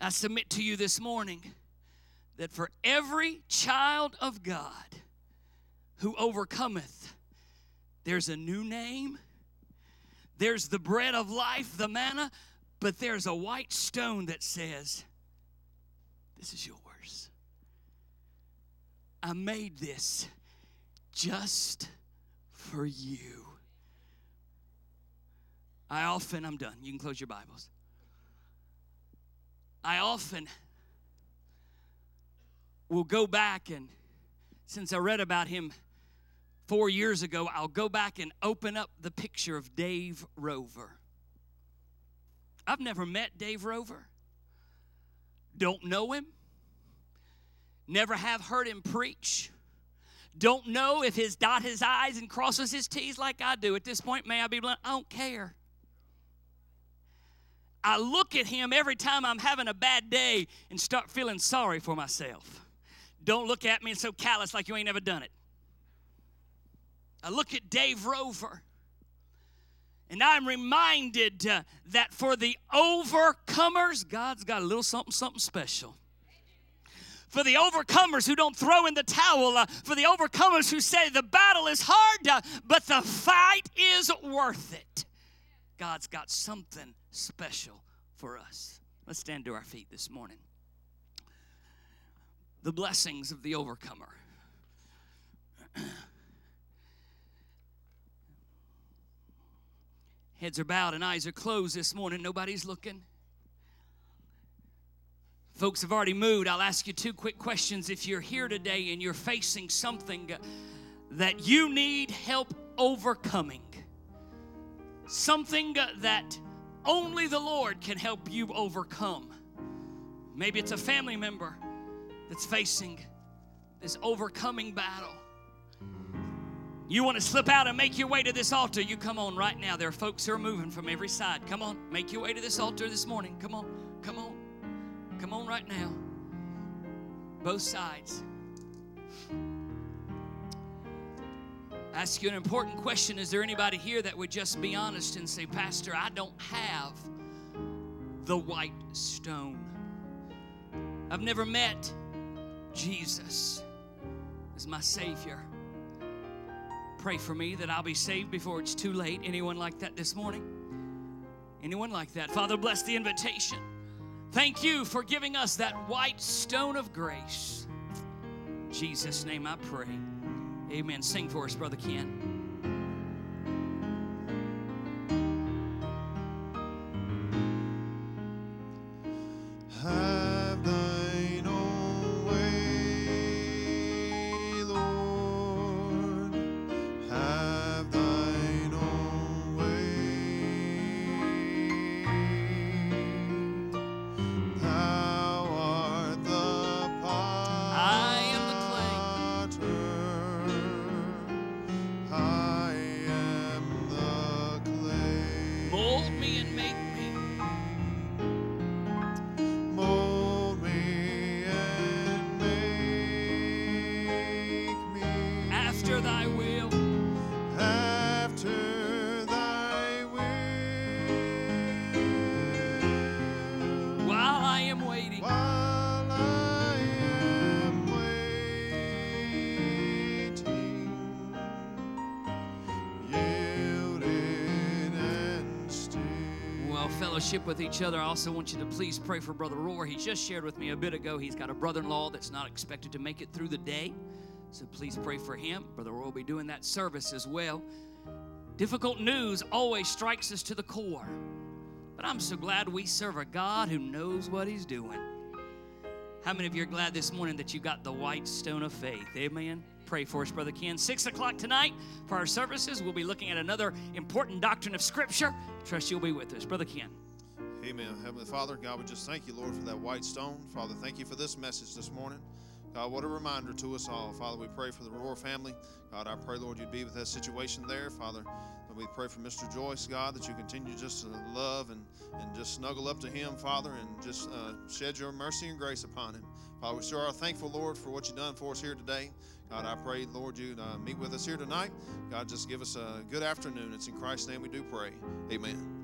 I submit to you this morning that for every child of God who overcometh, there's a new name, there's the bread of life, the manna, but there's a white stone that says, This is yours. I made this just for you. I often, I'm done. You can close your Bibles. I often will go back and, since I read about him four years ago, I'll go back and open up the picture of Dave Roever. I've never met Dave Roever, don't know him, never have heard him preach. don't know if his dot his I's and crosses his T's like I do. At this point, may I be blunt? I don't care. I look at him every time I'm having a bad day and start feeling sorry for myself. Don't look at me and so callous like you ain't ever done it. I look at Dave Roever and I'm reminded uh, that for the overcomers, God's got a little something, something special. For the overcomers who don't throw in the towel, uh, for the overcomers who say the battle is hard, uh, but the fight is worth it. God's got something special for us. Let's stand to our feet this morning. The blessings of the overcomer. [clears throat] Heads are bowed and eyes are closed this morning. Nobody's looking. Folks have already moved. I'll ask you two quick questions. If you're here today and you're facing something that you need help overcoming, something that only the Lord can help you overcome. Maybe it's a family member that's facing this overcoming battle. You want to slip out and make your way to this altar, you come on right now. There are folks who are moving from every side. Come on, make your way to this altar this morning. Come on, come on, come on right now. Both sides. Ask you an important question Is there anybody here that would just be honest and say, Pastor, I don't have the white stone? I've never met Jesus as my Savior pray for me that I'll be saved before it's too late. Anyone like that this morning? Anyone like that? Father, bless the invitation. Thank you for giving us that white stone of grace. In Jesus' name I pray. Amen. Sing for us, Brother Ken. Fellowship with each other. I also want you to please pray for Brother Roar. He just shared with me a bit ago. He's got a brother in law that's not expected to make it through the day. So please pray for him. Brother Roar will be doing that service as well. Difficult news always strikes us to the core. But I'm so glad we serve a God who knows what he's doing. How many of you are glad this morning that you got the white stone of faith? Amen. Pray for us, Brother Ken. Six o'clock tonight for our services. We'll be looking at another important doctrine of Scripture. Trust you'll be with us, Brother Ken. Amen. Heavenly Father, God, we just thank you, Lord, for that white stone. Father, thank you for this message this morning. God, what a reminder to us all. Father, we pray for the Roar family. God, I pray, Lord, you'd be with that situation there. Father, we pray for Mr. Joyce, God, that you continue just to love and, and just snuggle up to him, Father, and just uh, shed your mercy and grace upon him. Father, we sure are thankful, Lord, for what you've done for us here today. God, I pray, Lord, you'd uh, meet with us here tonight. God, just give us a good afternoon. It's in Christ's name we do pray. Amen.